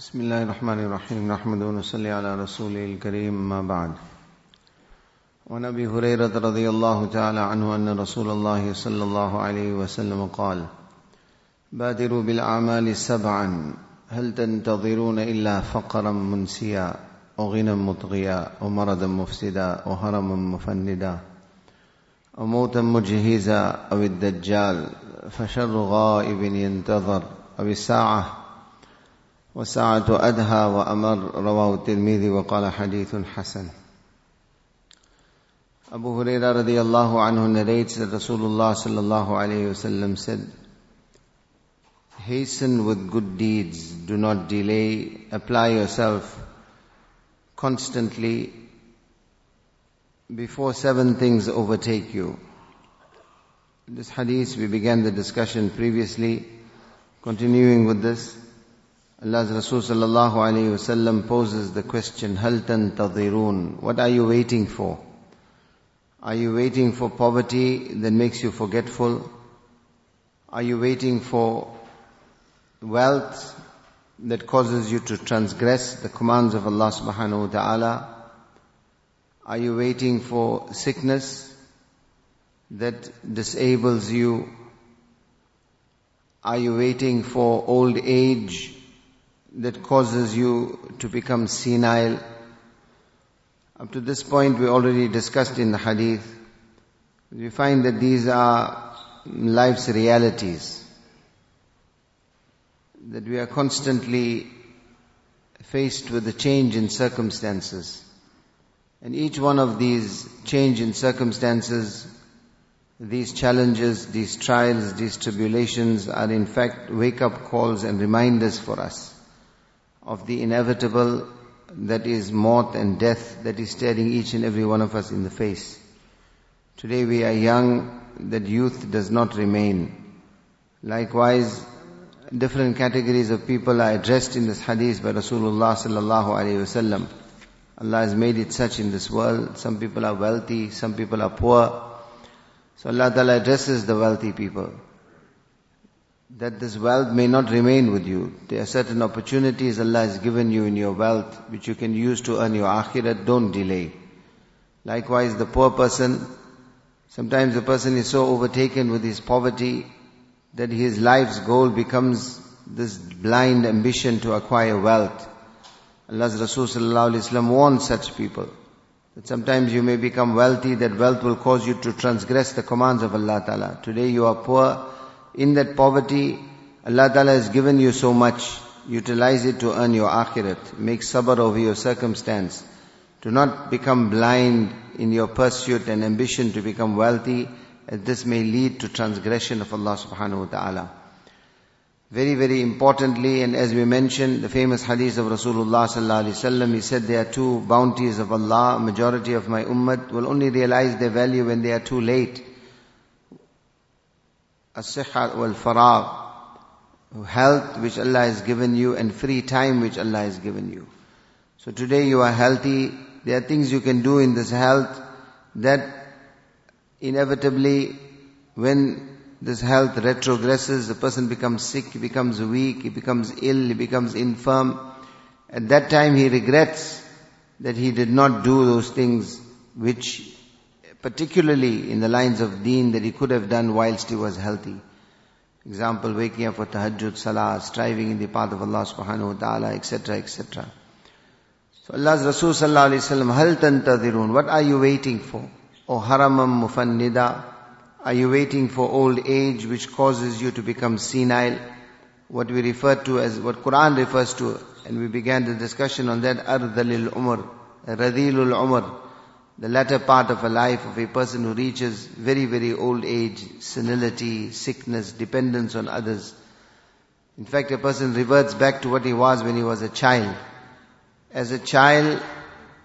بسم الله الرحمن الرحيم نحمد ونصلي على رسوله الكريم ما بعد وعن ابي هريره رضي الله تعالى عنه ان رسول الله صلى الله عليه وسلم قال بادروا بالاعمال سبعا هل تنتظرون الا فقرا منسيا وغنى مطغيا ومرضا مفسدا وهرما مفندا وموتا مجهزا أو الدجال فشر غائب ينتظر أو الساعة وساعة أدهى وأمر رواه الترمذي وقال حديث حسن Abu Hurairah radiallahu anhu narrates that Rasulullah sallallahu alayhi wasallam said, Hasten with good deeds, do not delay, apply yourself constantly before seven things overtake you. This hadith, we began the discussion previously, continuing with this. Allah's Rasul sallallahu alayhi wasallam poses the question, Hal tantadhirun? What are you waiting for? Are you waiting for poverty that makes you forgetful? Are you waiting for wealth that causes you to transgress the commands of Allah subhanahu wa ta'ala? Are you waiting for sickness that disables you? Are you waiting for old age that causes you to become senile. Up to this point we already discussed in the hadith. We find that these are life's realities. That we are constantly faced with a change in circumstances. And each one of these change in circumstances, these challenges, these trials, these tribulations are in fact wake up calls and reminders for us of the inevitable that is moth and death that is staring each and every one of us in the face. Today we are young, that youth does not remain. Likewise, different categories of people are addressed in this hadith by Rasulullah sallallahu alaihi wasallam. Allah has made it such in this world. Some people are wealthy, some people are poor. So Allah Ta'ala addresses the wealthy people that this wealth may not remain with you. There are certain opportunities Allah has given you in your wealth which you can use to earn your akhirat. Don't delay. Likewise, the poor person, sometimes the person is so overtaken with his poverty that his life's goal becomes this blind ambition to acquire wealth. Allah's Rasul sallallahu alaihi warns such people that sometimes you may become wealthy, that wealth will cause you to transgress the commands of Allah Ta'ala. Today you are poor, in that poverty, Allah Ta'ala has given you so much. Utilize it to earn your akhirat. Make sabr over your circumstance. Do not become blind in your pursuit and ambition to become wealthy, this may lead to transgression of Allah subhanahu wa ta'ala. Very, very importantly, and as we mentioned, the famous hadith of Rasulullah sallallahu alaihi wasallam, he said there are two bounties of Allah. Majority of my ummah will only realize their value when they are too late as-sihha wal-faragh, health which Allah has given you and free time which Allah has given you. So today you are healthy. There are things you can do in this health that inevitably when this health retrogresses, the person becomes sick, he becomes weak, he becomes ill, he becomes infirm. At that time he regrets that he did not do those things which particularly in the lines of deen that he could have done whilst he was healthy. Example, waking up for tahajjud, salah, striving in the path of Allah subhanahu wa ta'ala, etc., etc. So Allah's Rasul sallallahu alayhi wa sallam, hal tantadirun, what are you waiting for? O haramam mufannida, are you waiting for old age which causes you to become senile? What we refer to as, what Quran refers to, and we began the discussion on that, ardhalil umr, radilul umr, the latter part of a life of a person who reaches very, very old age, senility, sickness, dependence on others. In fact, a person reverts back to what he was when he was a child. As a child,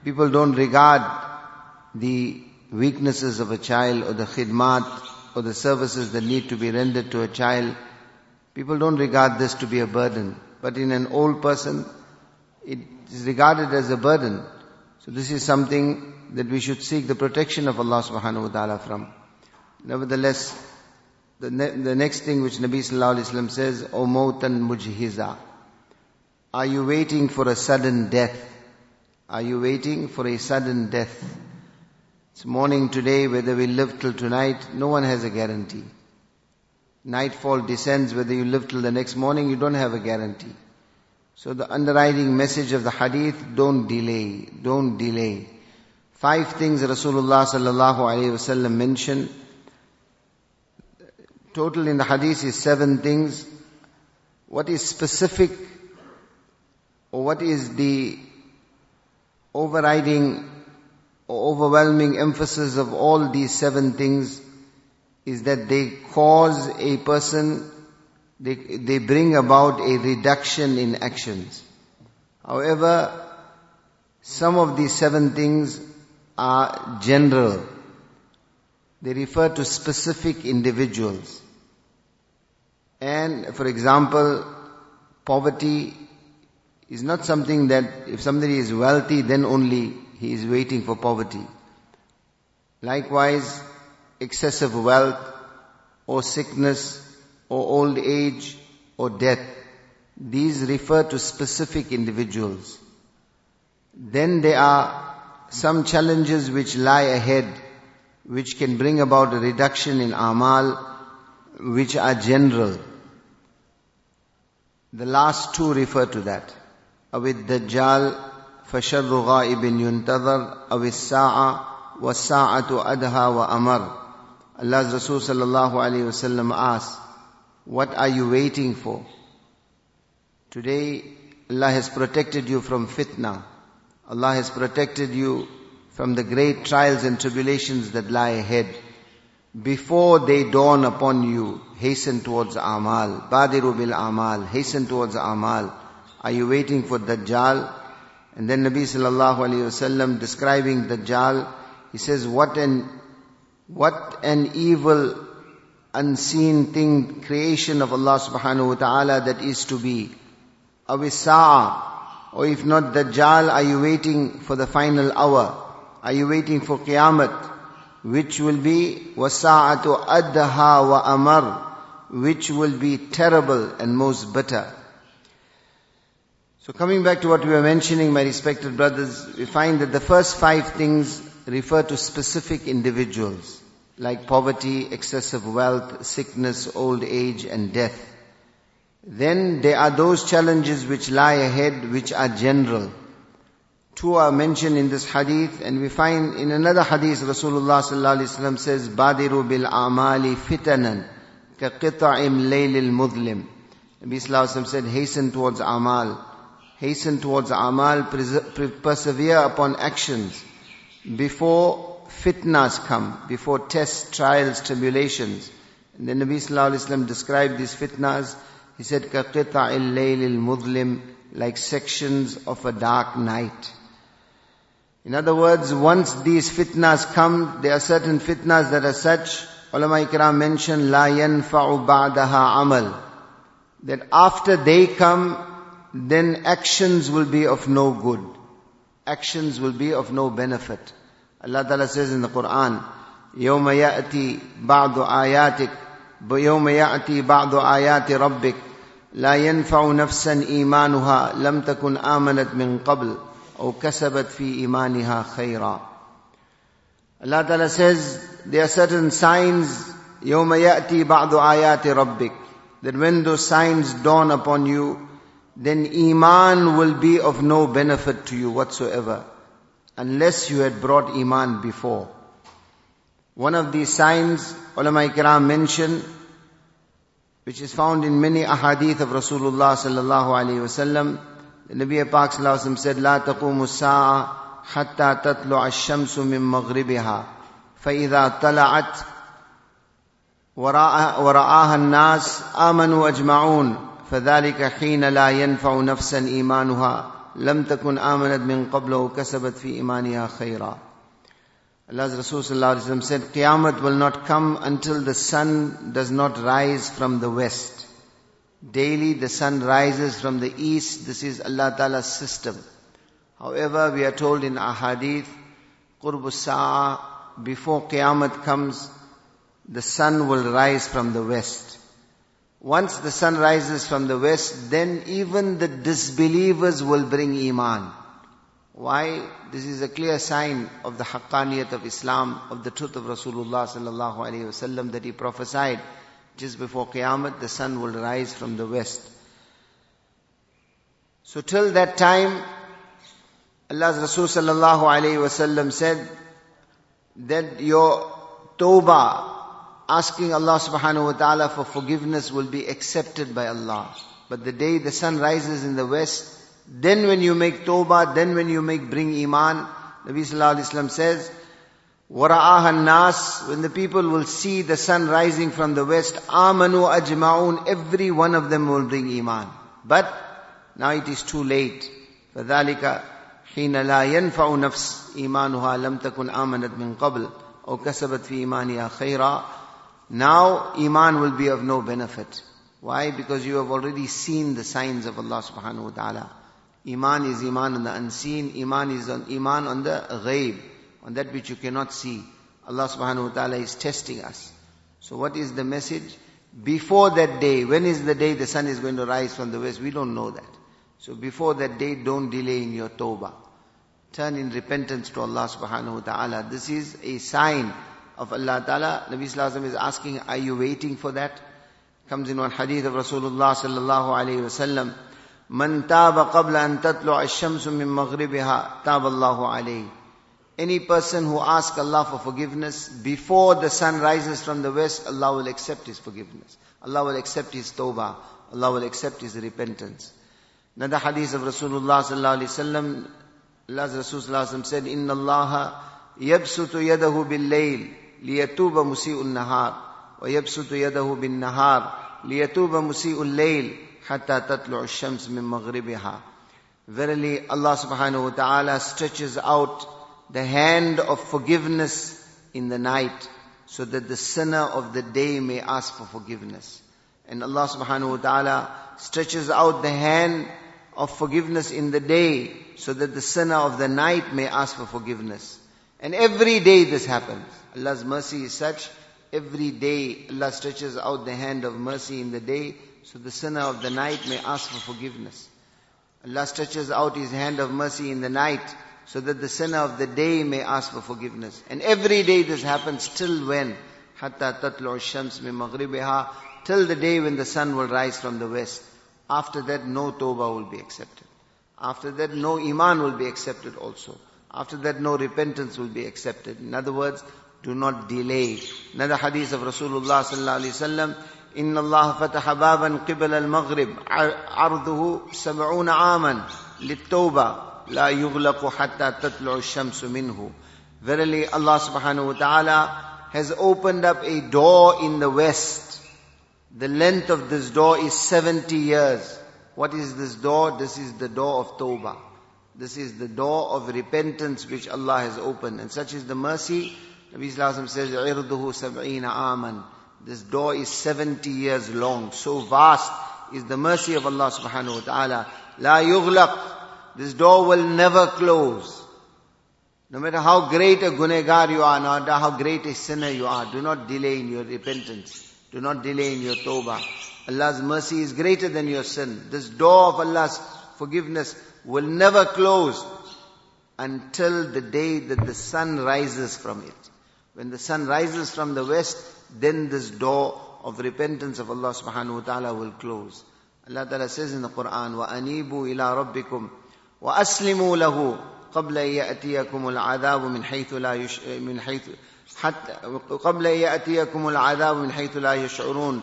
people don't regard the weaknesses of a child or the khidmat or the services that need to be rendered to a child. People don't regard this to be a burden. But in an old person, it is regarded as a burden. So this is something that we should seek the protection of Allah subhanahu wa ta'ala from. Nevertheless, the, ne- the next thing which Nabi sallallahu alayhi wa says, O mawtan mujhiza. Are you waiting for a sudden death? Are you waiting for a sudden death? It's morning today, whether we live till tonight, no one has a guarantee. Nightfall descends, whether you live till the next morning, you don't have a guarantee. So the underwriting message of the hadith, don't delay, don't delay. Five things Rasulullah sallallahu alayhi wasallam mentioned. Total in the hadith is seven things. What is specific or what is the overriding or overwhelming emphasis of all these seven things is that they cause a person, they, they bring about a reduction in actions. However, some of these seven things are general. They refer to specific individuals. And for example, poverty is not something that if somebody is wealthy, then only he is waiting for poverty. Likewise, excessive wealth or sickness or old age or death, these refer to specific individuals. Then there are some challenges which lie ahead, which can bring about a reduction in amal, which are general. The last two refer to that. أو الدجال فشر غائب ينتظر أو الساعة والساعة أدهى وأمر Allah's Rasul sallallahu alayhi wasallam asked, what are you waiting for? Today, Allah has protected you from fitna. Allah has protected you from the great trials and tribulations that lie ahead. Before they dawn upon you, hasten towards Amal. Badiru bil Amal. Hasten towards Amal. Are you waiting for Dajjal? And then Nabi sallallahu alayhi wasallam describing Dajjal, he says, what an, what an evil, unseen thing, creation of Allah subhanahu wa ta'ala that is to be. Awisa'a. Or if not Dajjal, are you waiting for the final hour? Are you waiting for Qiyamah? Which will be wasa'atu adha wa amar. Which will be terrible and most bitter. So coming back to what we were mentioning, my respected brothers, we find that the first five things refer to specific individuals, like poverty, excessive wealth, sickness, old age, and death. Then there are those challenges which lie ahead, which are general. Two are mentioned in this hadith, and we find in another hadith, Rasulullah sallallahu says, "Badiru bil amali fitanan ka qita'im laylil mudlim." Nabi sallallahu said, "Hasten towards amal, hasten towards amal, persevere upon actions before fitnas come, before tests, trials, tribulations." And then Nabi sallallahu alaihi wasallam described these fitnas. He said, كَقِطَعِ اللَّيْلِ الْمُظْلِمِ Like sections of a dark night. In other words, once these fitnas come, there are certain fitnas that are such, ulama ikram mention, la yanfa'u ba'daha amal. That after they come, then actions will be of no good. Actions will be of no benefit. Allah Ta'ala says in the Quran, يوم يأتي بعض آياتك يوم يأتي بعض آيات ربك لا ينفع نفسا إيمانها لم تكن آمنت من قبل أو كسبت في إيمانها خيرا Allah Ta'ala says there are certain signs يوم يأتي بعض آيات ربك that when those signs dawn upon you then iman will be of no benefit to you whatsoever unless you had brought iman before one of these signs ulama ikram mention which is found in many ahadith of Rasulullah sallallahu alaihi wasallam the Nabi Pak Sallallahu said, لا تقوم الساعة حتى تطلع الشمس من مغربها فإذا طلعت ورآها الناس آمنوا أجمعون فذلك حين لا ينفع نفسا إيمانها لم تكن آمنت من قبل وكسبت في إيمانها خيرا Allah's Rasul said, Qiyamah will not come until the sun does not rise from the west. Daily the sun rises from the east. This is Allah Ta'ala's system. However, we are told in ahadith, Qurbu Sa'a, before Qiyamah comes, the sun will rise from the west. once the sun rises from the west, then even the disbelievers will bring iman. Why? This is a clear sign of the haqqaniyat of Islam, of the truth of Rasulullah sallallahu alaihi wasallam that he prophesied just before Qiyamah, the sun will rise from the west. So till that time, Allah's Rasul sallallahu alayhi wasallam said that your tawbah, asking Allah subhanahu wa ta'ala for forgiveness will be accepted by Allah. But the day the sun rises in the west, then when you make tawbah, then when you make bring iman, Nabi sallallahu alayhi wasallam says, وَرَآهَا nas When the people will see the sun rising from the west, amanu ajma'un, every one of them will bring iman. But now it is too late. فَذَلِكَ حين لا ينفع نفس إيمانها لم تكن آمنت من قبل أو كسبت في إيمانها خيرا now Iman will be of no benefit. Why? Because you have already seen the signs of Allah subhanahu wa ta'ala. Iman is Iman on the unseen, Iman is on Iman on the ghaib, on that which you cannot see. Allah subhanahu wa ta'ala is testing us. So what is the message? Before that day, when is the day the sun is going to rise from the west? We don't know that. So before that day, don't delay in your tawbah. Turn in repentance to Allah subhanahu wa ta'ala. This is a sign of Allah Ta'ala. Nabi Sallallahu is asking, are you waiting for that? Comes in one hadith of Rasulullah Sallallahu Alaihi Wasallam. Man taba qabla an tatlu'a ash-shamsu min maghribiha taba Allahu alayhi. Any person who asks Allah for forgiveness before the sun rises from the west, Allah will accept his forgiveness. Allah will accept his tawbah. Allah will accept his repentance. Another hadith of Rasulullah sallallahu alayhi wasallam, Rasulullah said, "Inna Allah yabsutu yadahu bil nahar wa yabsutu yadahu bin nahar liyatuba musi'ul layl hatta tatlu'u ash-shams min maghribiha." Verily, Allah subhanahu wa ta'ala stretches out the hand of forgiveness in the night so that the sinner of the day may ask for forgiveness. And Allah subhanahu wa ta'ala stretches out the hand of forgiveness in the day so that the sinner of the night may ask for forgiveness. And every day this happens. Allah's mercy is such, every day Allah stretches out the hand of mercy in the day so the sinner of the night may ask for forgiveness. Allah stretches out His hand of mercy in the night so that the sinner of the day may ask for forgiveness. And every day this happens till when? حَتَّى تَطْلُعُ الشَّمْسِ مِنْ مَغْرِبِهَا Till the day when the sun will rise from the west. After that, no tawbah will be accepted. After that, no iman will be accepted also. After that, no repentance will be accepted. In other words, do not delay. Another hadith of Rasulullah sallallahu alaihi wasallam, إن الله فتح بابا قبل المغرب عرضه سبعون عاما للتوبة لا يغلق حتى تطلع الشمس منه. Verily Allah subhanahu wa ta'ala has opened up a door in the west the length of this door is 70 years. What is this door? This is the door of Tawbah. This is the door of repentance which Allah has opened. And such is the mercy. Nabi Sallallahu says, عِرْضُهُ سَبْعِينَ آمَنْ This door is 70 years long. So vast is the mercy of Allah subhanahu wa ta'ala. La yughlaq. This door will never close. No matter how great a gunegar you are, no matter how great a sinner you are, do not delay in your repentance. Do not delay in your tawbah. Allah's mercy is greater than your sin. This door of Allah's forgiveness will never close until the day that the sun rises from it. When the sun rises from the west, then this door of repentance of Allah subhanahu wa ta'ala will close. Allah ta'ala says in the Quran, وَأَنِيبُوا إِلَىٰ رَبِّكُمْ وَأَسْلِمُوا لَهُ قبل أن يأتيكم العذاب من حيث لا يش... من حيث حتى قبل أن يأتيكم العذاب من حيث لا يشعرون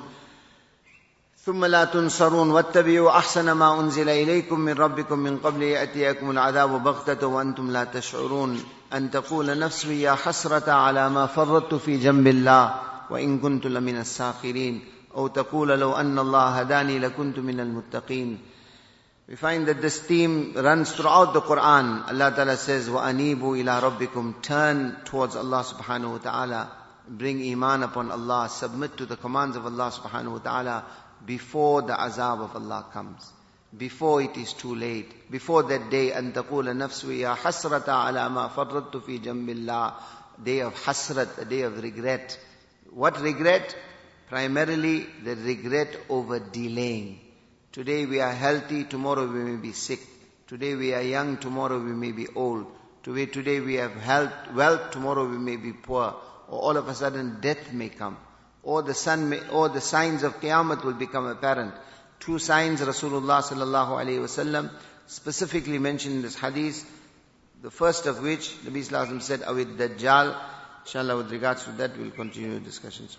ثم لا تنصرون واتبعوا أحسن ما أنزل إليكم من ربكم من قبل يأتيكم العذاب بغتة وأنتم لا تشعرون أن تقول نفسي يا حسرة على ما فرطت في جنب الله وإن كنت لمن الساخرين أو تقول لو أن الله هداني لكنت من المتقين We find that this theme runs throughout the Quran. Allah Ta'ala says, وَأَنِيبُوا إِلَىٰ رَبِّكُمْ Turn towards Allah subhanahu wa ta'ala. Bring iman upon Allah. Submit to the commands of Allah subhanahu wa ta'ala before the azab of Allah comes. before it is too late, before that day, and taqula nafsuya hasrata ala ma farrattu fi jambillah, day of hasrat, a day of regret. What regret? Primarily the regret over delaying. Today we are healthy, tomorrow we may be sick. Today we are young, tomorrow we may be old. Today, today we have health, wealth, tomorrow we may be poor. Or all of a sudden death may come. Or the sun may, or the signs of Qiyamah will become apparent. Two signs Rasulullah sallallahu alayhi wasallam specifically mentioned in this hadith. The first of which, Nabi Sallallahu said, Awid Dajjal. Inshallah, with regards to that, we'll continue discussions.